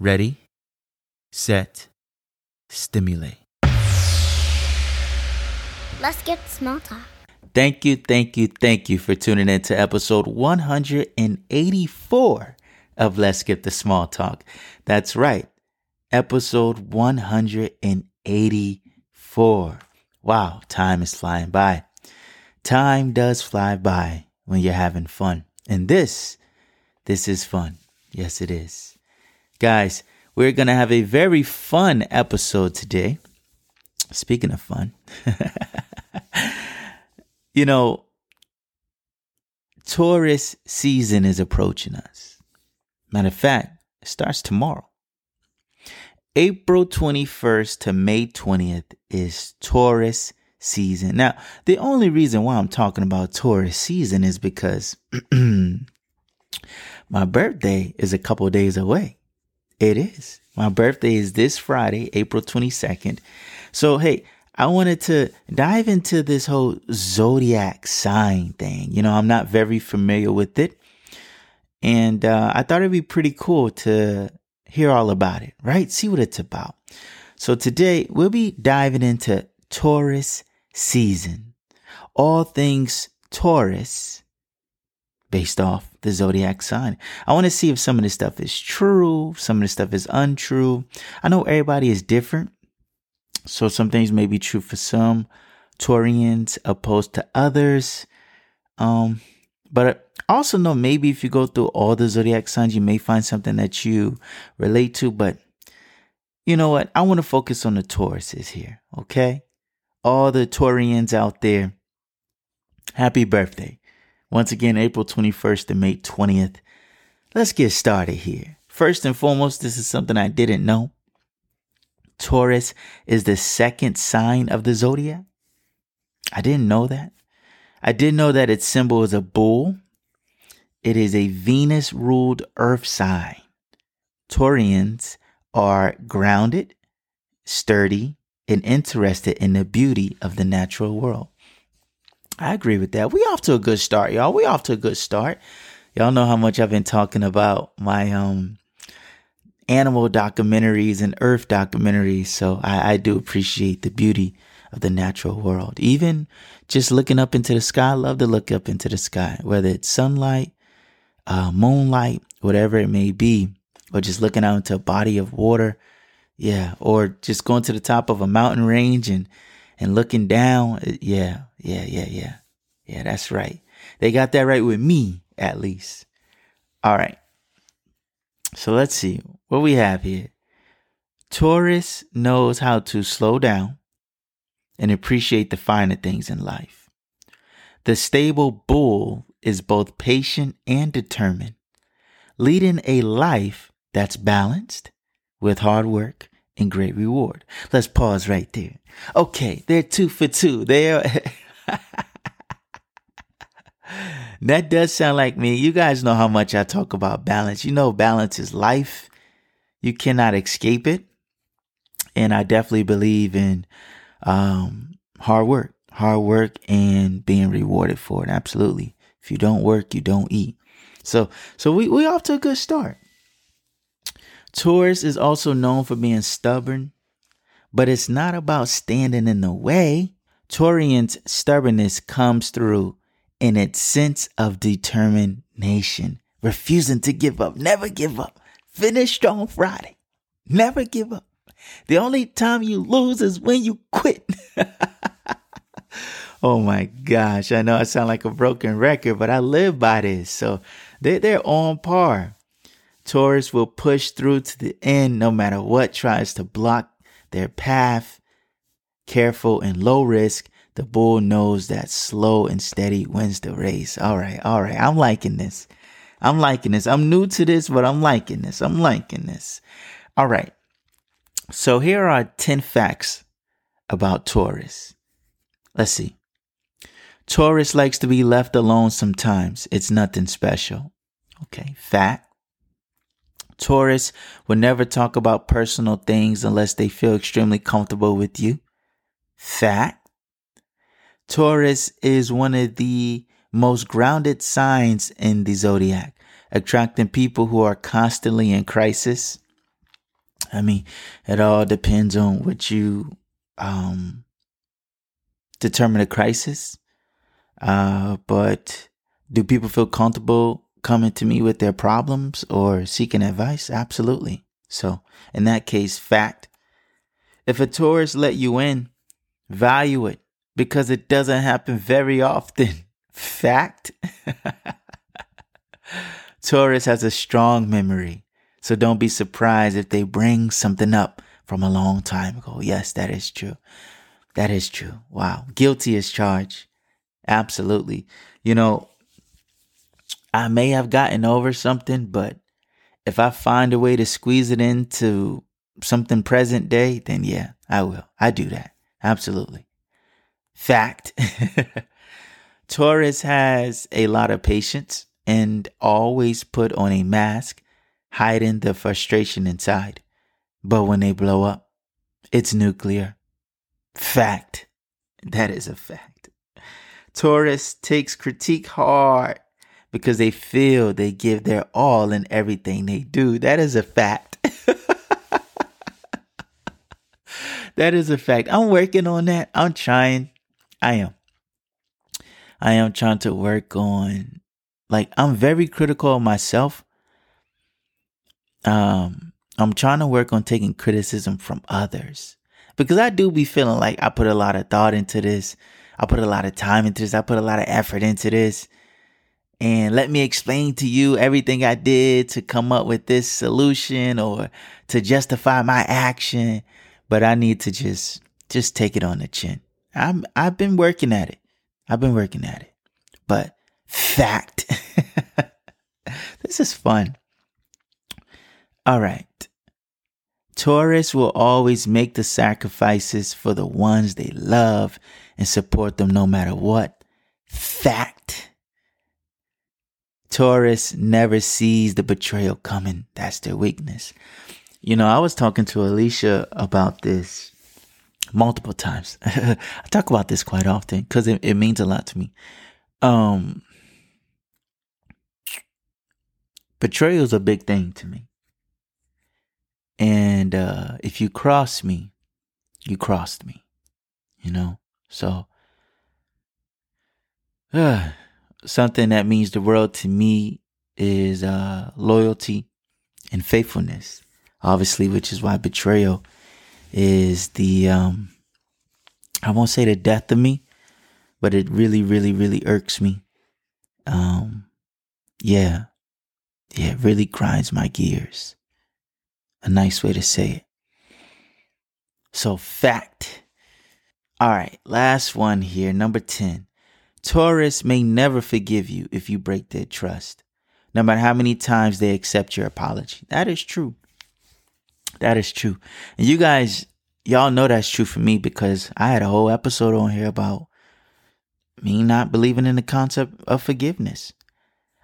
ready, set, stimulate. Let's get small talk. Thank you, thank you, thank you for tuning in to episode 184 of Let's Skip the Small Talk. That's right, episode 184. Wow, time is flying by. Time does fly by when you're having fun. And this, this is fun. Yes, it is. Guys, we're going to have a very fun episode today. Speaking of fun, you know, tourist season is approaching us. Matter of fact, it starts tomorrow. April 21st to May 20th is tourist season. Now, the only reason why I'm talking about tourist season is because my birthday is a couple days away. It is. My birthday is this Friday, April 22nd. So, hey, I wanted to dive into this whole zodiac sign thing. You know, I'm not very familiar with it. And uh, I thought it'd be pretty cool to hear all about it, right? See what it's about. So today we'll be diving into Taurus season. All things Taurus based off the zodiac sign. I want to see if some of this stuff is true, some of this stuff is untrue. I know everybody is different. So some things may be true for some Taurians opposed to others. Um, but I also know maybe if you go through all the zodiac signs, you may find something that you relate to. But you know what? I want to focus on the Tauruses here, okay? All the Taurians out there, happy birthday. Once again, April 21st to May 20th. Let's get started here. First and foremost, this is something I didn't know. Taurus is the second sign of the zodiac. I didn't know that. I did know that its symbol is a bull. It is a Venus ruled earth sign. Taurians are grounded, sturdy, and interested in the beauty of the natural world. I agree with that. We off to a good start, y'all. We off to a good start. Y'all know how much I've been talking about my um animal documentaries and earth documentaries. So I, I do appreciate the beauty of the natural world. Even just looking up into the sky, I love to look up into the sky, whether it's sunlight, uh, moonlight, whatever it may be, or just looking out into a body of water. Yeah. Or just going to the top of a mountain range and, and looking down. Uh, yeah. Yeah, yeah, yeah. Yeah, that's right. They got that right with me, at least. All right. So let's see what we have here. Taurus knows how to slow down and appreciate the finer things in life. The stable bull is both patient and determined, leading a life that's balanced with hard work and great reward. Let's pause right there. Okay, they're two for two. They're that does sound like me. You guys know how much I talk about balance. You know, balance is life. You cannot escape it. And I definitely believe in um, hard work, hard work and being rewarded for it. Absolutely. If you don't work, you don't eat. So, so we, we off to a good start. Taurus is also known for being stubborn, but it's not about standing in the way. Taurian's stubbornness comes through in its sense of determination, refusing to give up, never give up. Finish strong Friday. Never give up. The only time you lose is when you quit. oh my gosh. I know I sound like a broken record, but I live by this. So they, they're on par. Taurus will push through to the end no matter what tries to block their path. Careful and low risk, the bull knows that slow and steady wins the race. All right, all right. I'm liking this. I'm liking this. I'm new to this, but I'm liking this. I'm liking this. All right. So here are 10 facts about Taurus. Let's see. Taurus likes to be left alone sometimes. It's nothing special. Okay. Fact. Taurus will never talk about personal things unless they feel extremely comfortable with you. Fact. Taurus is one of the most grounded signs in the zodiac, attracting people who are constantly in crisis. I mean, it all depends on what you um, determine a crisis. Uh, but do people feel comfortable coming to me with their problems or seeking advice? Absolutely. So, in that case, fact. If a Taurus let you in, value it because it doesn't happen very often. Fact. Taurus has a strong memory, so don't be surprised if they bring something up from a long time ago. Yes, that is true. That is true. Wow. Guilty as charged. Absolutely. You know, I may have gotten over something, but if I find a way to squeeze it into something present day, then yeah, I will. I do that. Absolutely. Fact. Taurus has a lot of patience and always put on a mask, hiding the frustration inside. But when they blow up, it's nuclear. Fact. That is a fact. Taurus takes critique hard because they feel they give their all in everything they do. That is a fact. that is a fact. I'm working on that. I'm trying. I am. I am trying to work on like I'm very critical of myself. Um I'm trying to work on taking criticism from others because I do be feeling like I put a lot of thought into this. I put a lot of time into this. I put a lot of effort into this. And let me explain to you everything I did to come up with this solution or to justify my action. But I need to just, just take it on the chin. I'm, I've been working at it. I've been working at it. But fact. this is fun. All right. Taurus will always make the sacrifices for the ones they love and support them no matter what. Fact. Taurus never sees the betrayal coming. That's their weakness. You know, I was talking to Alicia about this multiple times. I talk about this quite often because it, it means a lot to me. Um, betrayal is a big thing to me. And uh, if you cross me, you crossed me, you know? So, uh, something that means the world to me is uh, loyalty and faithfulness, obviously, which is why betrayal is the, um, I won't say the death of me, but it really, really, really irks me. Um, yeah, yeah, it really grinds my gears a nice way to say it. So, fact. All right, last one here, number 10. Taurus may never forgive you if you break their trust, no matter how many times they accept your apology. That is true. That is true. And you guys, y'all know that's true for me because I had a whole episode on here about me not believing in the concept of forgiveness.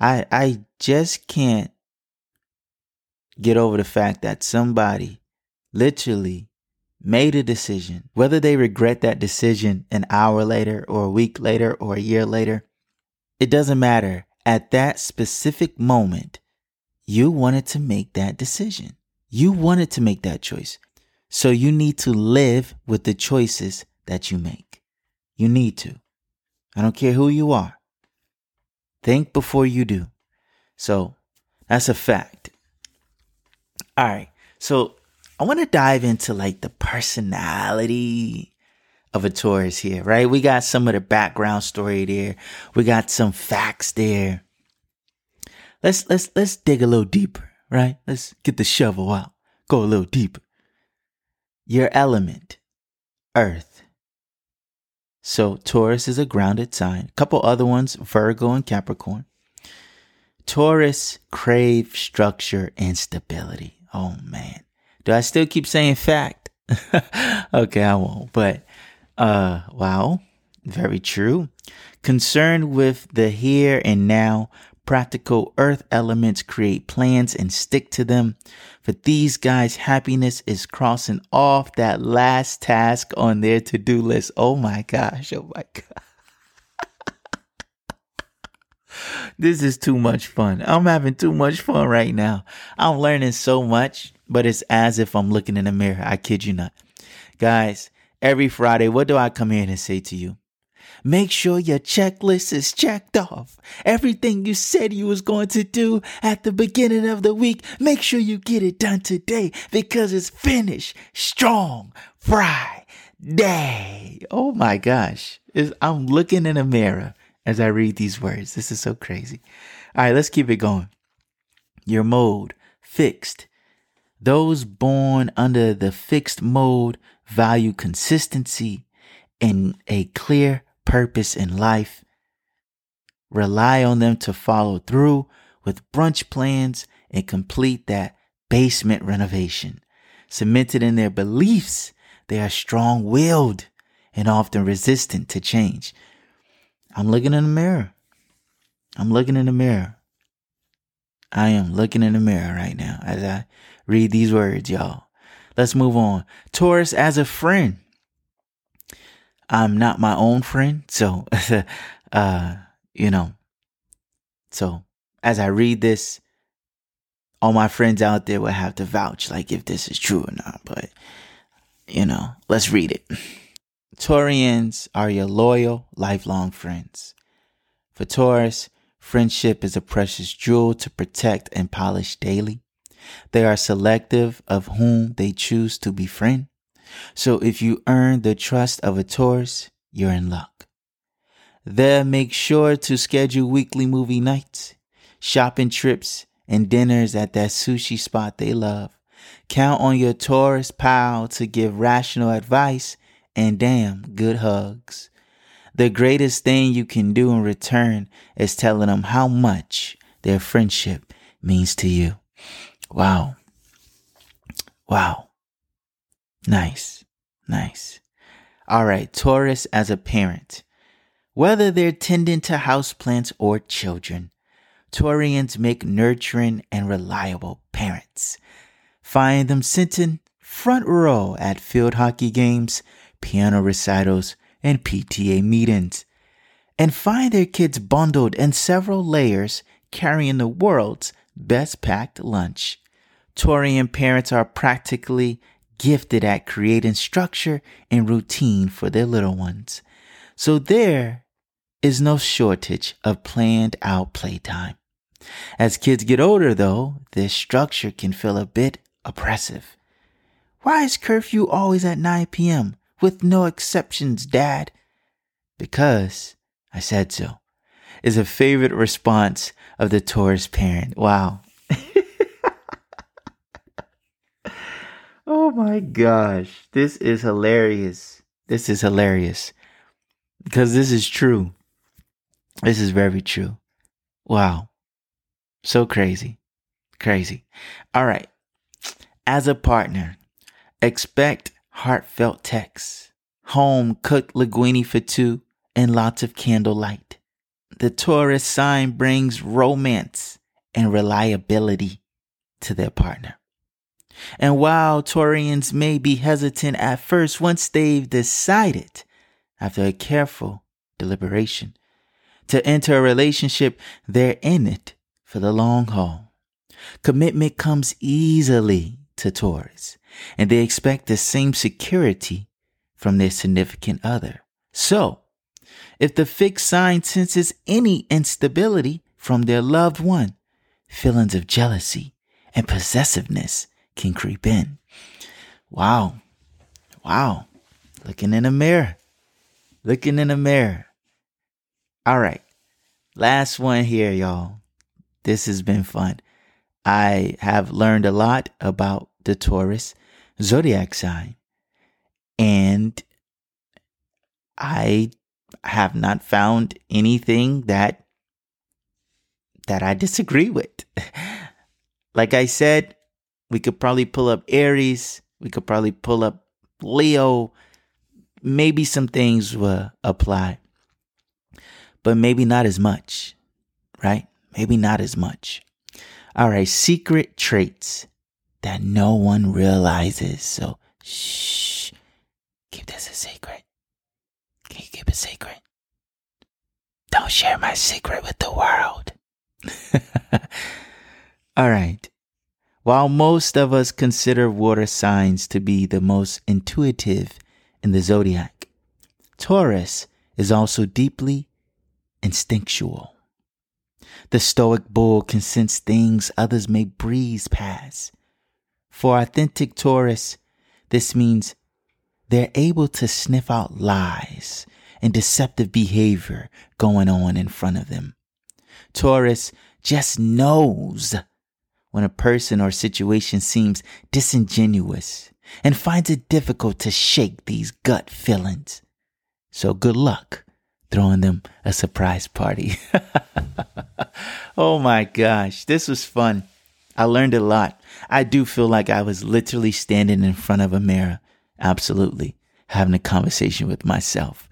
I I just can't get over the fact that somebody literally made a decision, whether they regret that decision an hour later or a week later or a year later, it doesn't matter. At that specific moment, you wanted to make that decision. You wanted to make that choice. So you need to live with the choices that you make. You need to. I don't care who you are. Think before you do. So that's a fact. All right. So I want to dive into like the personality of a Taurus here, right? We got some of the background story there. We got some facts there. Let's let's let's dig a little deeper, right? Let's get the shovel out. Go a little deeper. Your element, earth. So Taurus is a grounded sign. A couple other ones, Virgo and Capricorn. Taurus crave structure and stability. Oh man. Do I still keep saying fact? okay, I won't. But uh wow, very true. Concerned with the here and now, practical earth elements create plans and stick to them. For these guys, happiness is crossing off that last task on their to-do list. Oh my gosh. Oh my god. this is too much fun. I'm having too much fun right now. I'm learning so much, but it's as if I'm looking in the mirror. I kid you not. Guys, every Friday, what do I come in and say to you? Make sure your checklist is checked off. Everything you said you was going to do at the beginning of the week, make sure you get it done today because it's finished strong Friday. Oh my gosh. It's, I'm looking in a mirror as I read these words. This is so crazy. All right, let's keep it going. Your mode, fixed. Those born under the fixed mode value consistency and a clear purpose in life. Rely on them to follow through with brunch plans and complete that basement renovation. Cemented in their beliefs, they are strong willed and often resistant to change. I'm looking in the mirror. I'm looking in the mirror. I am looking in the mirror right now as I read these words, y'all. Let's move on. Taurus as a friend. I'm not my own friend, so uh, you know. So as I read this, all my friends out there will have to vouch like if this is true or not, but you know, let's read it. Taurians are your loyal, lifelong friends. For Taurus, friendship is a precious jewel to protect and polish daily. They are selective of whom they choose to befriend. So if you earn the trust of a Taurus, you're in luck. They'll make sure to schedule weekly movie nights, shopping trips, and dinners at that sushi spot they love. Count on your Taurus pal to give rational advice and damn good hugs. The greatest thing you can do in return is telling them how much their friendship means to you. Wow. Wow. Nice. Nice. All right. Taurus as a parent. Whether they're tending to houseplants or children, Taurians make nurturing and reliable parents. Find them sitting front row at field hockey games, piano recitals, and PTA meetings, and find their kids bundled in several layers carrying the world's best packed lunch. Taurian parents are practically gifted at creating structure and routine for their little ones. So there is no shortage of planned out playtime. As kids get older, though, this structure can feel a bit oppressive. Why is curfew always at 9 p.m.? With no exceptions, Dad. Because I said so, is a favorite response of the Taurus parent. Wow. oh my gosh. This is hilarious. This is hilarious. Because this is true. This is very true. Wow. So crazy. Crazy. All right. As a partner, expect heartfelt texts, home cooked linguine for two, and lots of candlelight. The Taurus sign brings romance and reliability to their partner. And while Taurians may be hesitant at first, once they've decided, after a careful deliberation, to enter a relationship, they're in it for the long haul. Commitment comes easily to Taurus and they expect the same security from their significant other. So, if the fixed sign senses any instability from their loved one, feelings of jealousy and possessiveness can creep in. Wow. Wow. Looking in a mirror. Looking in a mirror. All right. Last one here, y'all. This has been fun. I have learned a lot about the Taurus zodiac sign. And I have not found anything that that I disagree with. like I said, we could probably pull up Aries, we could probably pull up Leo, maybe some things will apply, but maybe not as much, right? Maybe not as much. All right, secret traits that no one realizes. So, shh, keep this a secret. Can you keep a secret? Don't share my secret with the world. All right. While most of us consider water signs to be the most intuitive in the zodiac, Taurus is also deeply instinctual. The stoic bull can sense things others may breeze past. For authentic Taurus, this means they're able to sniff out lies and deceptive behavior going on in front of them. Taurus just knows when a person or situation seems disingenuous and finds it difficult to shake these gut feelings. So good luck throwing them a surprise party. oh my gosh, this was fun. I learned a lot. I do feel like I was literally standing in front of a mirror. Absolutely. Having a conversation with myself.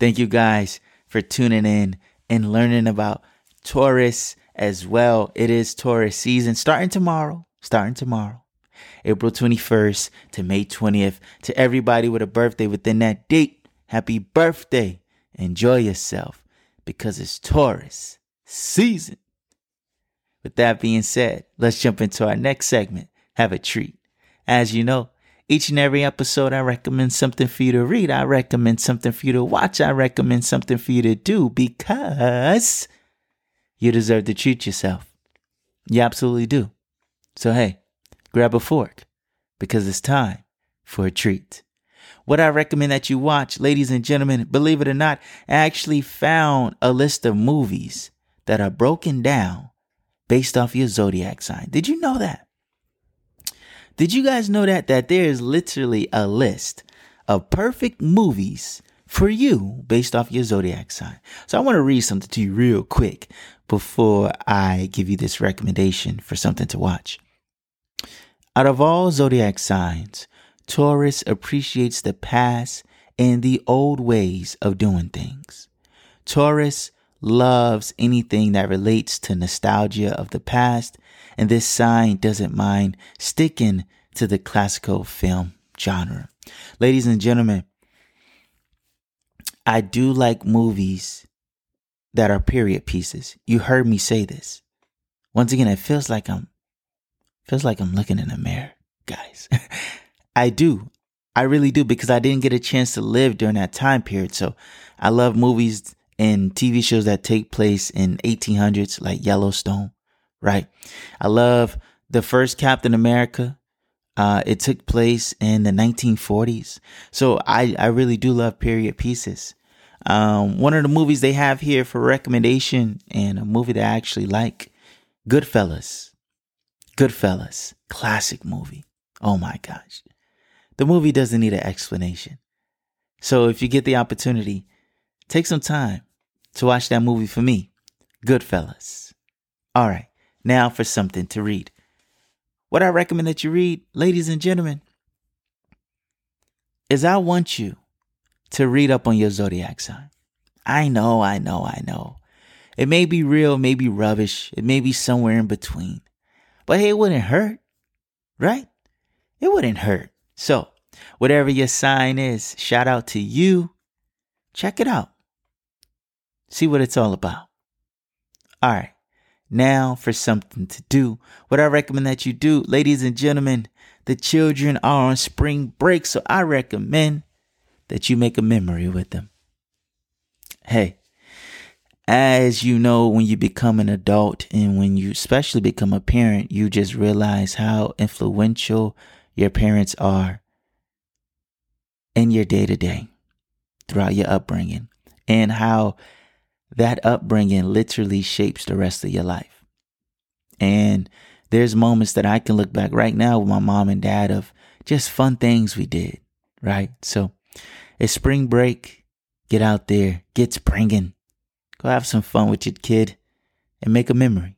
Thank you guys for tuning in and learning about Taurus as well. It is Taurus season starting tomorrow, starting tomorrow. April 21st to May 20th. To everybody with a birthday within that date, happy birthday. Enjoy yourself because it's Taurus season. With that being said, let's jump into our next segment. Have a treat. As you know, each and every episode, I recommend something for you to read. I recommend something for you to watch. I recommend something for you to do because you deserve to treat yourself. You absolutely do. So, hey, grab a fork because it's time for a treat. What I recommend that you watch, ladies and gentlemen, believe it or not, I actually found a list of movies that are broken down based off your zodiac sign. Did you know that? Did you guys know that that there is literally a list of perfect movies for you based off your zodiac sign? So I want to read something to you real quick before I give you this recommendation for something to watch. Out of all zodiac signs, Taurus appreciates the past and the old ways of doing things. Taurus loves anything that relates to nostalgia of the past, and this sign doesn't mind sticking to the classical film genre. Ladies and gentlemen, I do like movies that are period pieces. You heard me say this. Once again, it feels like I'm feels like I'm looking in a mirror, guys. I do. I really do because I didn't get a chance to live during that time period. So I love movies and TV shows that take place in 1800s like Yellowstone, right? I love the first Captain America. Uh, it took place in the 1940s. So I, I really do love period pieces. Um, one of the movies they have here for recommendation and a movie that I actually like, Goodfellas. Goodfellas, classic movie. Oh my gosh. The movie doesn't need an explanation. So if you get the opportunity, take some time to watch that movie for me, Goodfellas. All right, now for something to read. What I recommend that you read, ladies and gentlemen, is I want you to read up on your zodiac sign. I know, I know, I know. It may be real, it may be rubbish, it may be somewhere in between. But hey, it wouldn't hurt, right? It wouldn't hurt. So, whatever your sign is, shout out to you. Check it out. See what it's all about. All right. Now for something to do. What I recommend that you do, ladies and gentlemen, the children are on spring break, so I recommend that you make a memory with them. Hey, as you know, when you become an adult and when you especially become a parent, you just realize how influential your parents are in your day to day throughout your upbringing and how that upbringing literally shapes the rest of your life. And there's moments that I can look back right now with my mom and dad of just fun things we did, right? So it's spring break. Get out there, get springing. Go have some fun with your kid. and make a memory.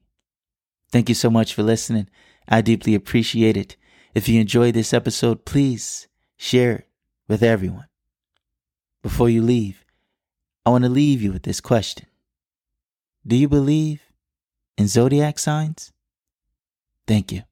Thank you so much for listening. I deeply appreciate it. If you enjoyed this episode, please share it with everyone. Before you leave, I want to leave you with this question Do you believe in zodiac signs? Thank you.